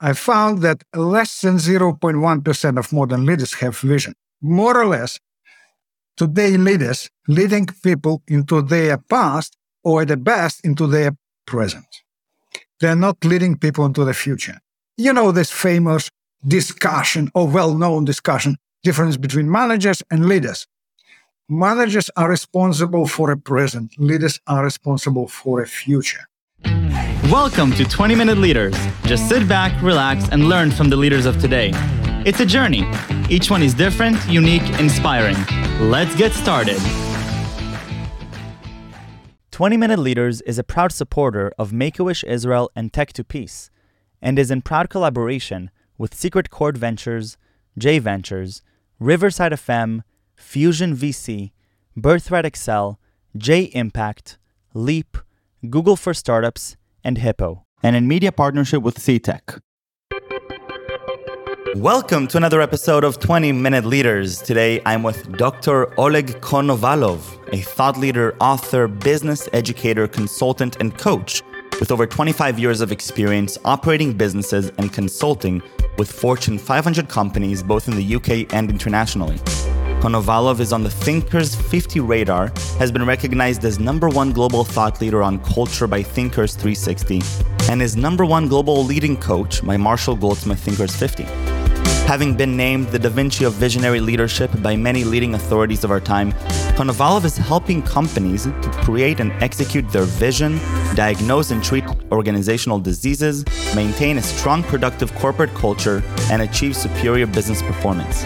I found that less than 0.1% of modern leaders have vision. More or less, today leaders leading people into their past or at the best into their present. They're not leading people into the future. You know this famous discussion or well-known discussion difference between managers and leaders. Managers are responsible for a present. Leaders are responsible for a future. Welcome to 20 Minute Leaders. Just sit back, relax, and learn from the leaders of today. It's a journey. Each one is different, unique, inspiring. Let's get started. 20 Minute Leaders is a proud supporter of Make a Wish Israel and Tech to Peace, and is in proud collaboration with Secret Chord Ventures, J Ventures, Riverside FM, Fusion VC, Birthright Excel, J Impact, Leap, Google for Startups, and Hippo, and in media partnership with CTech. Welcome to another episode of 20 Minute Leaders. Today I'm with Dr. Oleg Konovalov, a thought leader, author, business educator, consultant, and coach with over 25 years of experience operating businesses and consulting with Fortune 500 companies both in the UK and internationally. Konovalov is on the Thinkers 50 radar, has been recognized as number one global thought leader on culture by Thinkers 360, and is number one global leading coach by Marshall Goldsmith Thinkers 50. Having been named the Da Vinci of visionary leadership by many leading authorities of our time, Konovalov is helping companies to create and execute their vision, diagnose and treat organizational diseases, maintain a strong productive corporate culture, and achieve superior business performance.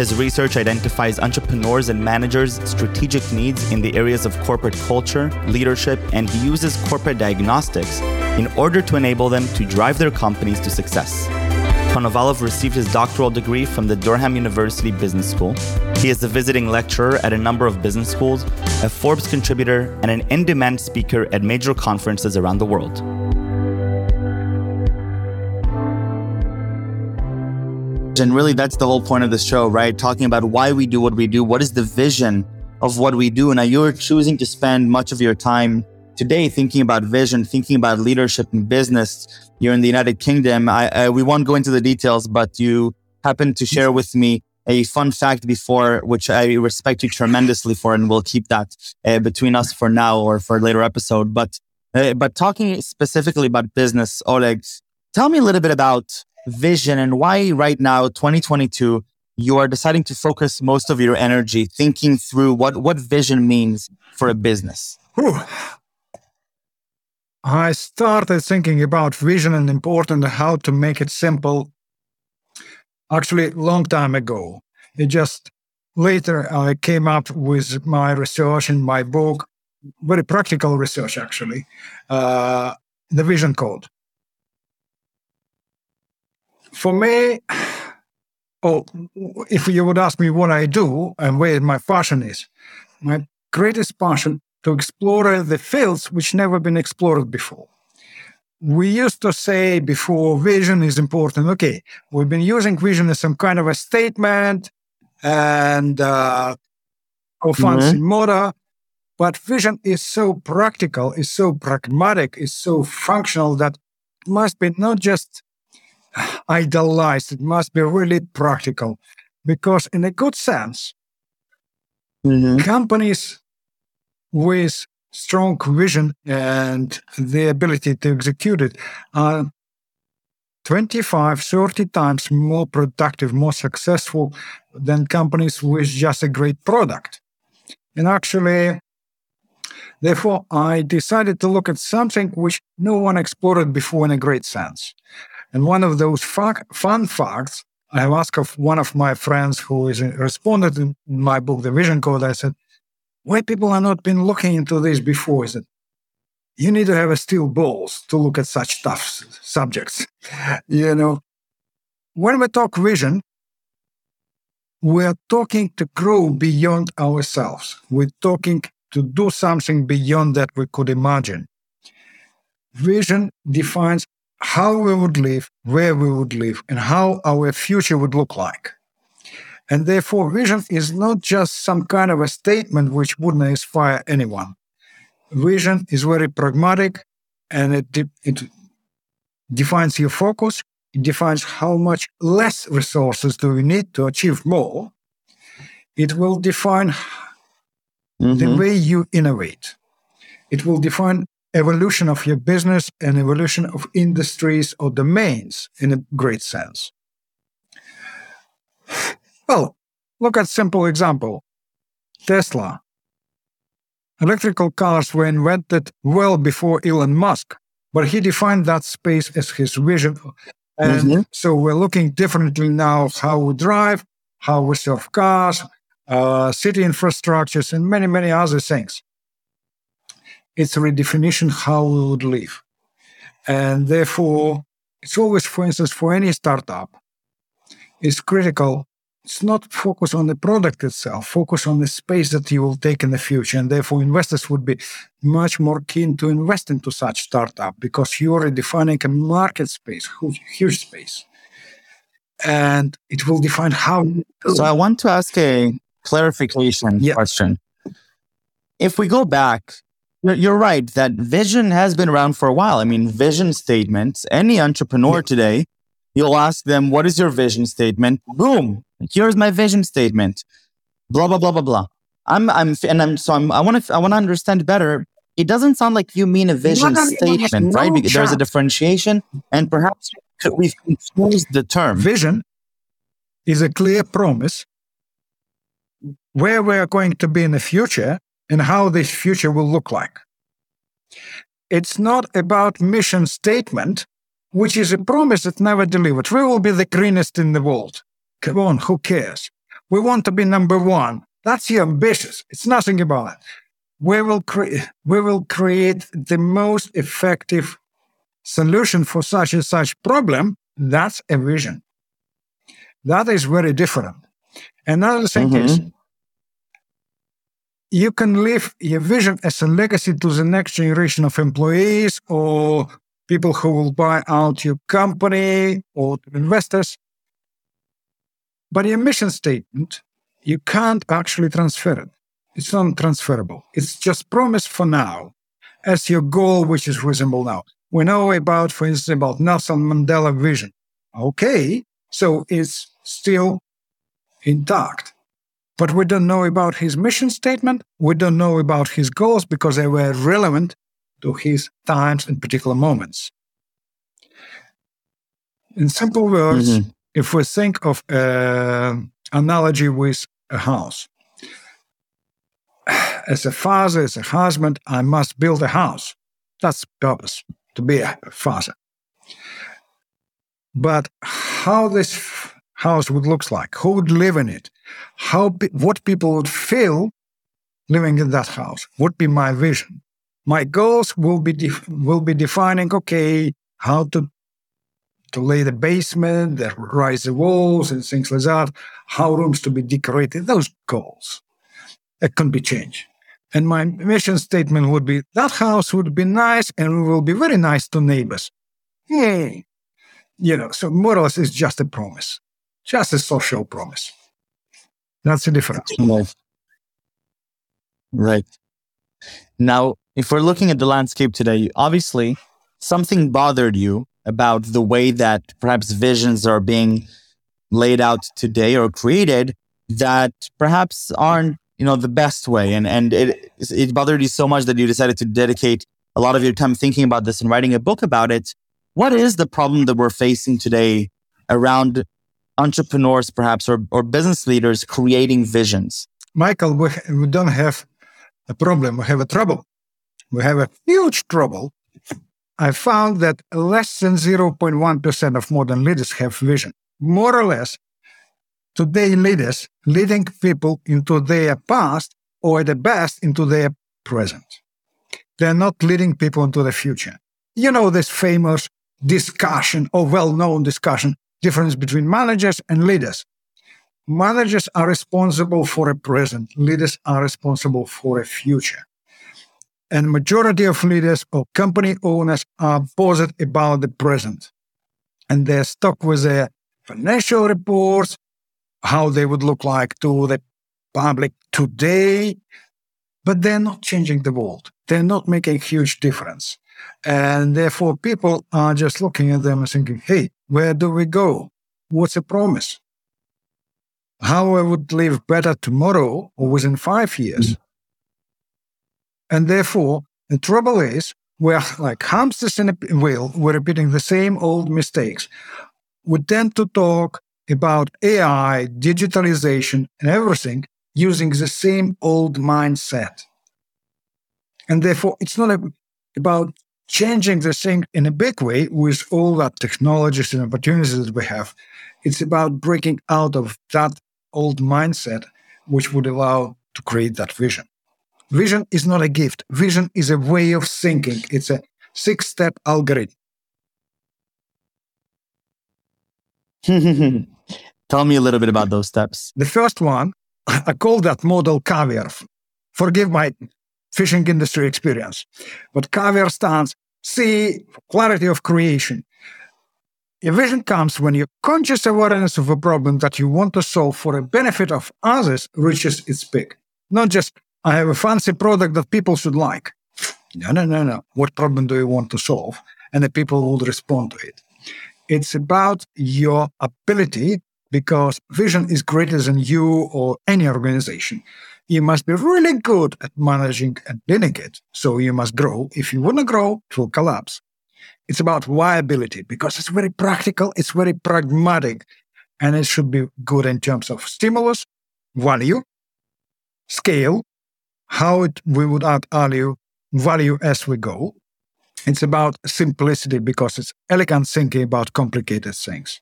His research identifies entrepreneurs and managers' strategic needs in the areas of corporate culture, leadership, and he uses corporate diagnostics in order to enable them to drive their companies to success. Konovalov received his doctoral degree from the Durham University Business School. He is a visiting lecturer at a number of business schools, a Forbes contributor, and an in demand speaker at major conferences around the world. And really, that's the whole point of this show, right? Talking about why we do what we do. What is the vision of what we do? Now, you're choosing to spend much of your time today thinking about vision, thinking about leadership and business. You're in the United Kingdom. I, I, we won't go into the details, but you happened to share with me a fun fact before, which I respect you tremendously for, and we'll keep that uh, between us for now or for a later episode. But uh, but talking specifically about business, Oleg, tell me a little bit about vision and why right now, 2022, you are deciding to focus most of your energy thinking through what, what vision means for a business? I started thinking about vision and important how to make it simple actually long time ago. It just later I came up with my research in my book, very practical research actually, uh, the vision code for me, oh, if you would ask me what I do and where my passion is, my greatest passion to explore the fields which never been explored before. We used to say before vision is important. Okay, we've been using vision as some kind of a statement and uh, or fancy mm-hmm. motto, but vision is so practical, is so pragmatic, is so functional that it must be not just idealized. It must be really practical because, in a good sense, mm-hmm. companies with strong vision and the ability to execute it are 25, 30 times more productive, more successful than companies with just a great product. And actually, therefore, I decided to look at something which no one explored before in a great sense. And one of those fa- fun facts, I have asked of one of my friends who is uh, responded in my book, The Vision Code. I said, why people are not been looking into this before? Is that you need to have a steel balls to look at such tough subjects. you know, when we talk vision, we're talking to grow beyond ourselves. We're talking to do something beyond that we could imagine. Vision defines how we would live, where we would live, and how our future would look like. And therefore, vision is not just some kind of a statement which wouldn't inspire anyone. Vision is very pragmatic and it, de- it defines your focus It defines how much less resources do we need to achieve more. It will define mm-hmm. the way you innovate. It will define evolution of your business and evolution of industries or domains in a great sense. Well, look at simple example. Tesla. Electrical cars were invented well before Elon Musk, but he defined that space as his vision. And mm-hmm. so we're looking differently now how we drive, how we serve cars, uh, city infrastructures, and many, many other things. It's a redefinition how we would live. And therefore, it's always, for instance, for any startup, it's critical it's not focus on the product itself, focus on the space that you will take in the future. And therefore, investors would be much more keen to invest into such startup because you're defining a market space, huge, huge space. And it will define how. So I want to ask a clarification yeah. question. If we go back, you're right that vision has been around for a while. I mean, vision statements, any entrepreneur today You'll ask them, what is your vision statement? Boom. Here's my vision statement. Blah, blah, blah, blah, blah. I'm, I'm, and I'm, so I'm, I want to, I want to understand better. It doesn't sound like you mean a vision statement, right? because there's a differentiation and perhaps we've confused the term. Vision is a clear promise where we're going to be in the future and how this future will look like. It's not about mission statement which is a promise that never delivered. We will be the greenest in the world. Come on, who cares? We want to be number one. That's ambitious. It's nothing about it. We will create we will create the most effective solution for such and such problem. That's a vision. That is very different. Another thing mm-hmm. is you can leave your vision as a legacy to the next generation of employees or people who will buy out your company or to investors. But your mission statement, you can't actually transfer it. It's not transferable. It's just promise for now as your goal, which is reasonable now. We know about, for instance, about Nelson Mandela vision. Okay, so it's still intact. But we don't know about his mission statement. We don't know about his goals because they were relevant to his times and particular moments. In simple words, mm-hmm. if we think of an analogy with a house, as a father, as a husband, I must build a house. That's purpose, to be a father. But how this house would look like, who would live in it, how what people would feel living in that house would be my vision my goals will be def- will be defining okay how to to lay the basement, the rise the walls and things like that, how rooms to be decorated, those goals. It can be changed. And my mission statement would be that house would be nice and we will be very nice to neighbors. Yay. You know, so more or less it's just a promise, just a social promise. That's the difference. Right. right. Now, if we're looking at the landscape today, obviously something bothered you about the way that perhaps visions are being laid out today or created that perhaps aren't you know the best way and and it it bothered you so much that you decided to dedicate a lot of your time thinking about this and writing a book about it what is the problem that we're facing today around entrepreneurs perhaps or, or business leaders creating visions michael we, we don't have a problem we have a trouble we have a huge trouble. I found that less than 0.1% of modern leaders have vision. More or less, today leaders leading people into their past or at the best into their present. They're not leading people into the future. You know this famous discussion or well-known discussion difference between managers and leaders. Managers are responsible for a present. Leaders are responsible for a future. And majority of leaders or company owners are bothered about the present. And they're stuck with their financial reports how they would look like to the public today. But they're not changing the world. They're not making a huge difference. And therefore people are just looking at them and thinking hey Where do we go? What's a promise? How I would live better tomorrow or within five years. Mm-hmm. And therefore, the trouble is, we're like hamsters in a wheel, we're repeating the same old mistakes. We tend to talk about AI, digitalization, and everything using the same old mindset. And therefore, it's not a, about changing the thing in a big way with all that technologies and opportunities that we have. It's about breaking out of that old mindset, which would allow to create that vision. Vision is not a gift. Vision is a way of thinking. It's a six step algorithm. Tell me a little bit about those steps. The first one, I call that model caviar. Forgive my fishing industry experience. But caviar stands C, clarity of creation. A vision comes when your conscious awareness of a problem that you want to solve for a benefit of others reaches its peak. Not just, I have a fancy product that people should like. No, no, no, no. What problem do you want to solve? And the people will respond to it. It's about your ability because vision is greater than you or any organization. You must be really good at managing and leading it. So you must grow. If you want to grow, it will collapse. It's about viability because it's very practical, it's very pragmatic, and it should be good in terms of stimulus, value, scale, how it, we would add value, value as we go. It's about simplicity because it's elegant thinking about complicated things.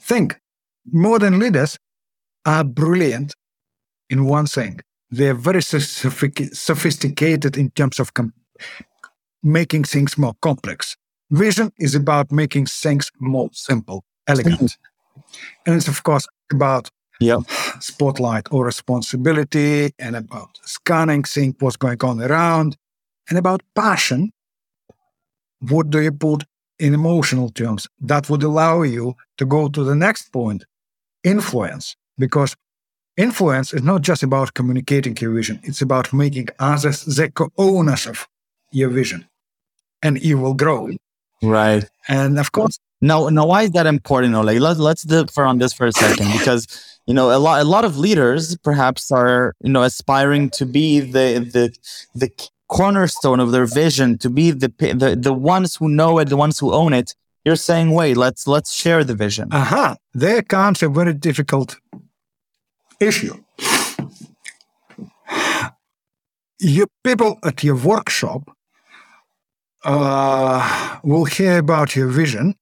Think modern leaders are brilliant in one thing. They're very sophisticated in terms of com- making things more complex. Vision is about making things more simple, elegant. Mm-hmm. and it's, of course, about spotlight or responsibility and about scanning, seeing what's going on around, and about passion. What do you put in emotional terms? That would allow you to go to the next point influence, because influence is not just about communicating your vision, it's about making others the co owners of your vision. And you will grow. Right. And of course. Now, now, why is that important? Oleg? Let's let's differ on this for a second because you know a lot a lot of leaders perhaps are you know aspiring to be the the the cornerstone of their vision, to be the the the ones who know it, the ones who own it. You're saying, wait, let's let's share the vision. Aha! Uh-huh. There comes a very difficult issue. You people at your workshop uh, will hear about your vision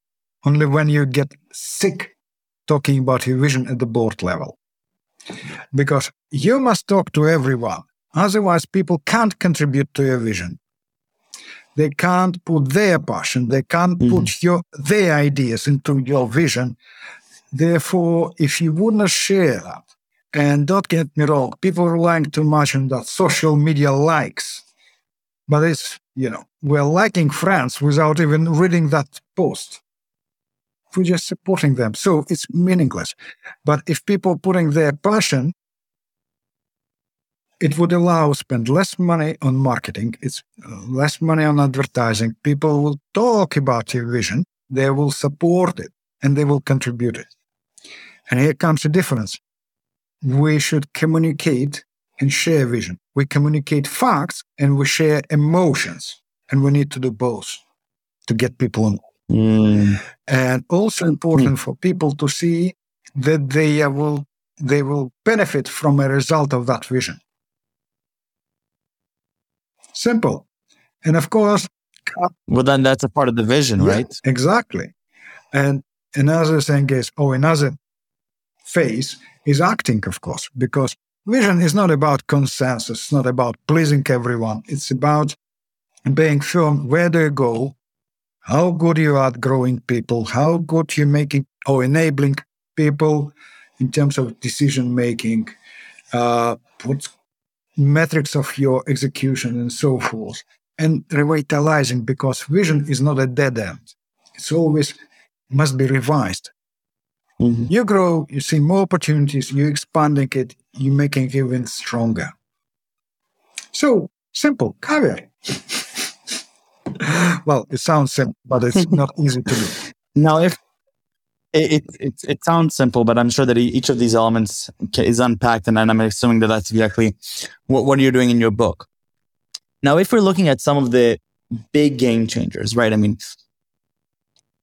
only when you get sick talking about your vision at the board level. Because you must talk to everyone. Otherwise, people can't contribute to your vision. They can't put their passion, they can't mm-hmm. put your their ideas into your vision. Therefore, if you would not share and don't get me wrong, people are relying too much on that social media likes. But it's, you know, we're liking friends without even reading that post. We're just supporting them. So it's meaningless. But if people putting their passion, it would allow spend less money on marketing. It's uh, less money on advertising. People will talk about your vision. They will support it and they will contribute it. And here comes the difference we should communicate and share vision. We communicate facts and we share emotions. And we need to do both to get people on. Mm. And also important mm. for people to see that they will they will benefit from a result of that vision. Simple. And of course Well then that's a part of the vision, yeah, right? Exactly. And another thing is, oh, another phase is acting, of course, because vision is not about consensus, it's not about pleasing everyone. It's about being firm where do you go, how good you are at growing people, how good you're making or enabling people in terms of decision making, uh, what metrics of your execution and so forth, and revitalizing because vision is not a dead end. It's always must be revised. Mm-hmm. You grow, you see more opportunities, you're expanding it, you're making it even stronger. So simple, caviar. well, it sounds simple, but it's not easy to do. Now, if it, it, it, sounds simple, but I'm sure that each of these elements is unpacked, and I'm assuming that that's exactly what, what you're doing in your book. Now, if we're looking at some of the big game changers, right? I mean,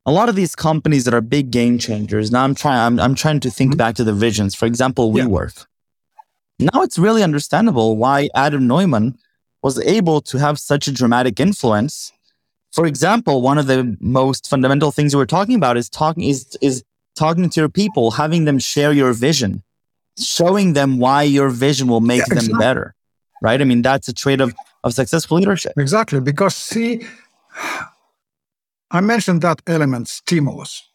a lot of these companies that are big game changers. Now, I'm trying. I'm, I'm trying to think mm-hmm. back to the visions. For example, WeWork. Yeah. Now it's really understandable why Adam Neumann was able to have such a dramatic influence for example, one of the most fundamental things we were talking about is talking is is talking to your people, having them share your vision, showing them why your vision will make yeah, them better. Right? I mean, that's a trait of, of successful leadership. Exactly. Because see, I mentioned that element stimulus.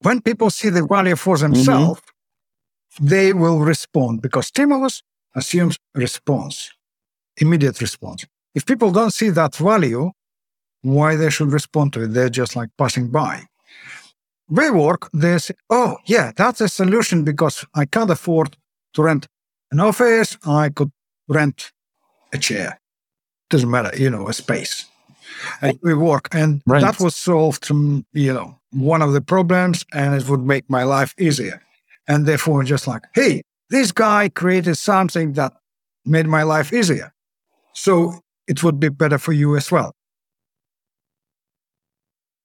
When people see the value for mm-hmm. themselves, mm-hmm. they will respond because stimulus assumes response, immediate response. If people don't see that value, why they should respond to it? They're just like passing by. WeWork, they say, oh, yeah, that's a solution because I can't afford to rent an office. I could rent a chair. Doesn't matter, you know, a space. And WeWork. And right. that was solved, from, you know, one of the problems and it would make my life easier. And therefore, just like, hey, this guy created something that made my life easier. So it would be better for you as well.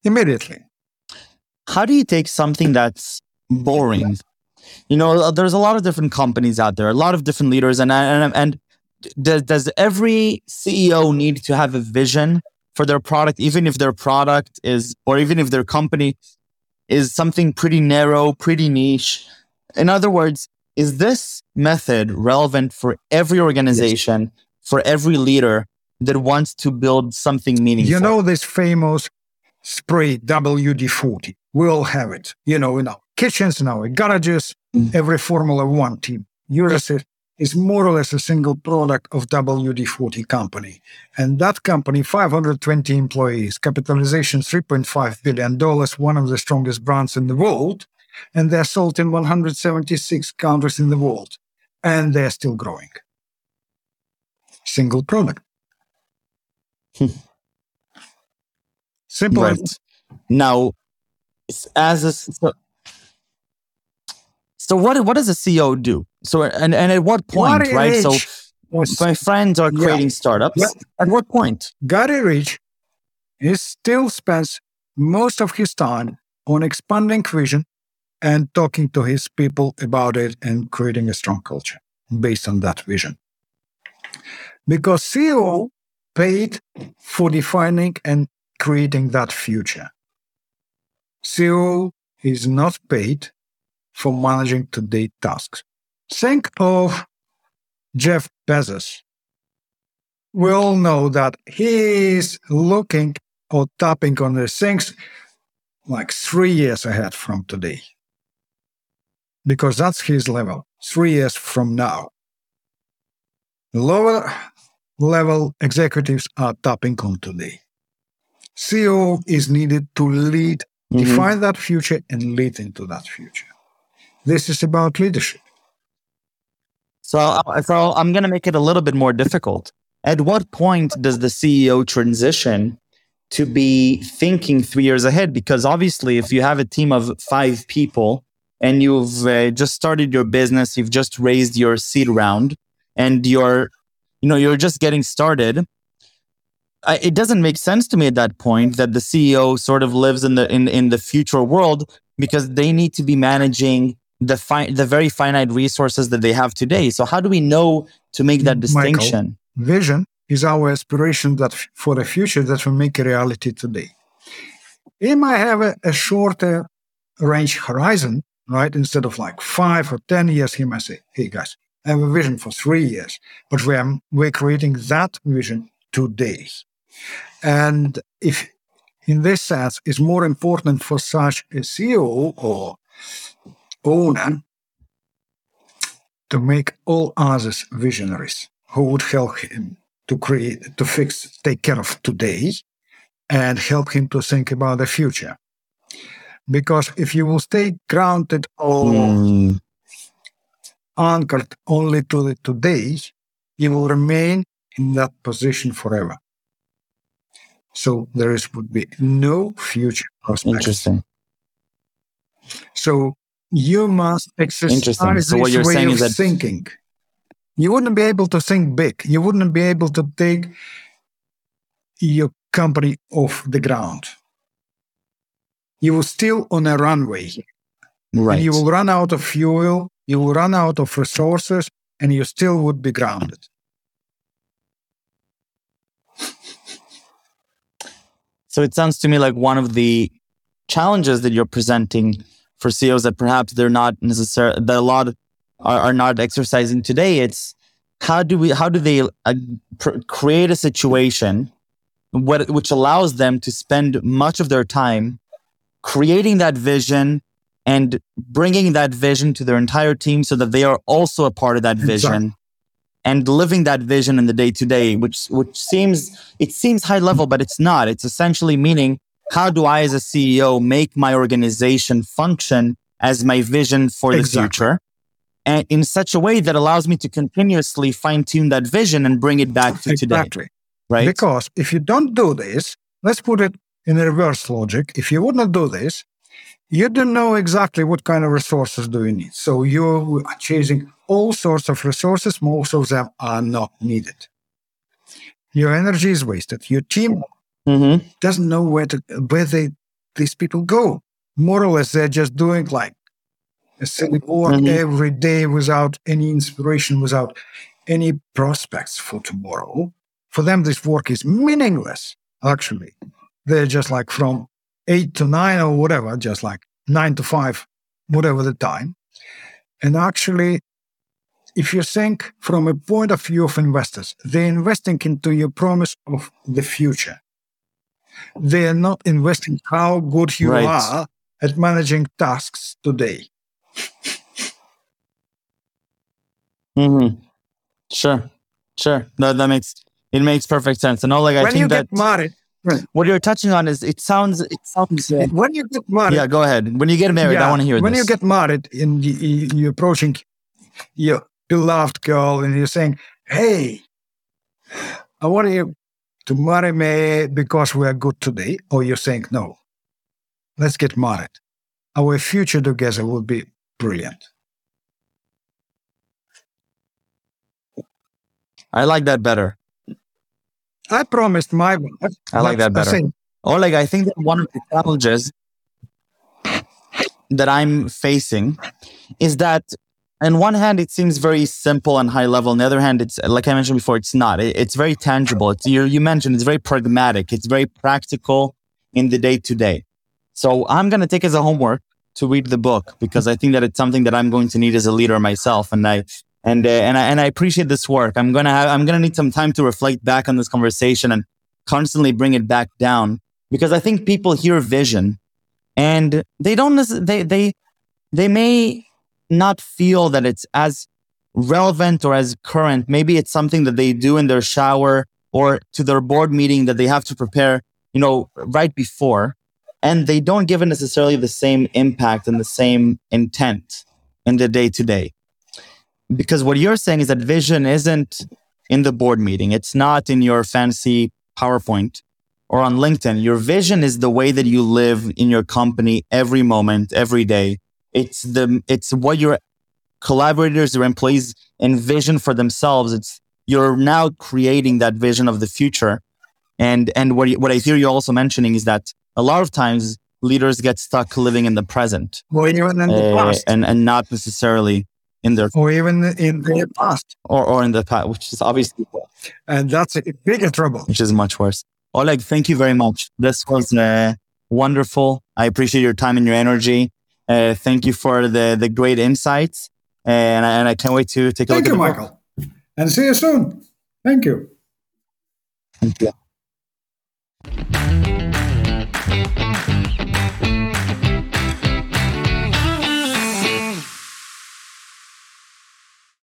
Immediately. How do you take something that's boring? You know, uh, there's a lot of different companies out there, a lot of different leaders, and and, and does, does every CEO need to have a vision for their product, even if their product is, or even if their company is something pretty narrow, pretty niche? In other words, is this method relevant for every organization, yes. for every leader, that wants to build something meaningful. You know this famous spray WD 40. We all have it, you know, in our kitchens, in our garages, mm. every Formula One team uses it. Is more or less a single product of WD 40 company. And that company, 520 employees, capitalization $3.5 billion, one one of the strongest brands in the world. And they're sold in 176 countries in the world. And they're still growing. Single product. Simple. Right. Now, as a so, so, what what does a CEO do? So and and at what point, Gary right? Rich so my friends are creating yeah. startups. Yeah. At what point? Garry Ridge he still spends most of his time on expanding vision and talking to his people about it and creating a strong culture based on that vision. Because CEO paid for defining and creating that future. CEO is not paid for managing today's tasks. Think of Jeff Bezos. We all know that he is looking or tapping on the things like three years ahead from today. Because that's his level, three years from now. Lower level executives are tapping on today. CEO is needed to lead, mm-hmm. define that future, and lead into that future. This is about leadership. So, uh, so I'm going to make it a little bit more difficult. At what point does the CEO transition to be thinking three years ahead? Because obviously, if you have a team of five people and you've uh, just started your business, you've just raised your seed round, and you're you know you're just getting started I, it doesn't make sense to me at that point that the ceo sort of lives in the in, in the future world because they need to be managing the fi- the very finite resources that they have today. So how do we know to make that distinction? Michael, vision is our aspiration that f- for the future that will make a reality today. It might have a, a shorter range horizon right instead of like five or ten years he might say hey guys I have a vision for three years, but we're, we're creating that vision today. And if in this sense, it's more important for such a CEO or owner to make all others visionaries who would help him to create, to fix, take care of today and help him to think about the future. Because if you will stay grounded on mm anchored only to the today, you will remain in that position forever. So there is would be no future prospects. Interesting. So you must exercise So what this you're way saying of is that- thinking. You wouldn't be able to think big. You wouldn't be able to take your company off the ground. You will still on a runway. Right. And you will run out of fuel, you will run out of resources, and you still would be grounded. So it sounds to me like one of the challenges that you're presenting for CEOs that perhaps they're not necessarily that a lot are, are not exercising today. It's how do we how do they uh, pr- create a situation what, which allows them to spend much of their time creating that vision and bringing that vision to their entire team so that they are also a part of that vision Exactly. and living that vision in the day to day which which seems it seems high level but it's not it's essentially meaning how do i as a ceo make my organization function as my vision for the Exactly. future and in such a way that allows me to continuously fine tune that vision and bring it back to today Exactly. right Because if you don't do this, let's put it in reverse logic. If you wouldn't do this, you don't know exactly what kind of resources do you need. So you're chasing all sorts of resources. Most of them are not needed. Your energy is wasted. Your team mm-hmm. doesn't know where to where they these people go. More or less, they're just doing like a silly work Mhm. every day without any inspiration, without any prospects for tomorrow. For them, this work is meaningless. Actually, they're just like from eight to nine or whatever, just like nine to five, whatever the time. And actually, if you think from a point of view of investors, they're investing into your promise of the future. They are not investing how good you Right. are at managing tasks today. Mm-hmm. Sure, sure. No, that makes it makes perfect sense. And all like I when think you that get married, what you're touching on is it sounds it sounds uh, when you get married, yeah. Go ahead. When you get married, I want to hear this. when this. you get married and you, you're approaching your beloved girl and you're saying, "Hey, I want you to marry me because we are good today," or you think, "No, let's get married. Our future together will be brilliant." I like that better. I promised my wife. I like that better. Oleg, I think that one of the challenges that I'm facing is that on one hand it seems very simple and high level. On the other hand, it's like I mentioned before, it's not. It- it's very tangible. It's you, you mentioned it's very pragmatic. It's very practical in the day to day. So I'm going to take as a homework to read the book because I think that it's something that I'm going to need as a leader myself. And I and uh, and I and I appreciate this work. I'm gonna have I'm gonna need some time to reflect back on this conversation and constantly bring it back down because I think people hear vision and they don't they they they may not feel that it's as relevant or as current. Maybe it's something that they do in their shower or to their board meeting that they have to prepare, you know, right before, and they don't give it necessarily the same impact and the same intent in the day to day. Because what you're saying is that vision isn't in the board meeting. It's not in your fancy PowerPoint or on LinkedIn. Your vision is the way that you live in your company every moment, every day. It's the, it's what your collaborators or employees envision for themselves. It's, you're now creating that vision of the future. And, and what, what I hear you also mentioning is that a lot of times leaders get stuck living in the present or even in the uh, past, and, and not necessarily in their or even in the past, or, or in the past, which is obviously and that's a bigger trouble. which is much worse. Oleg, thank you very much. This was uh, wonderful. I appreciate your time and your energy. Uh, thank you for the the great insights, and I, and I can't wait to take a thank look. Thank you, Michael, book. and see you soon. Thank you. Thank you.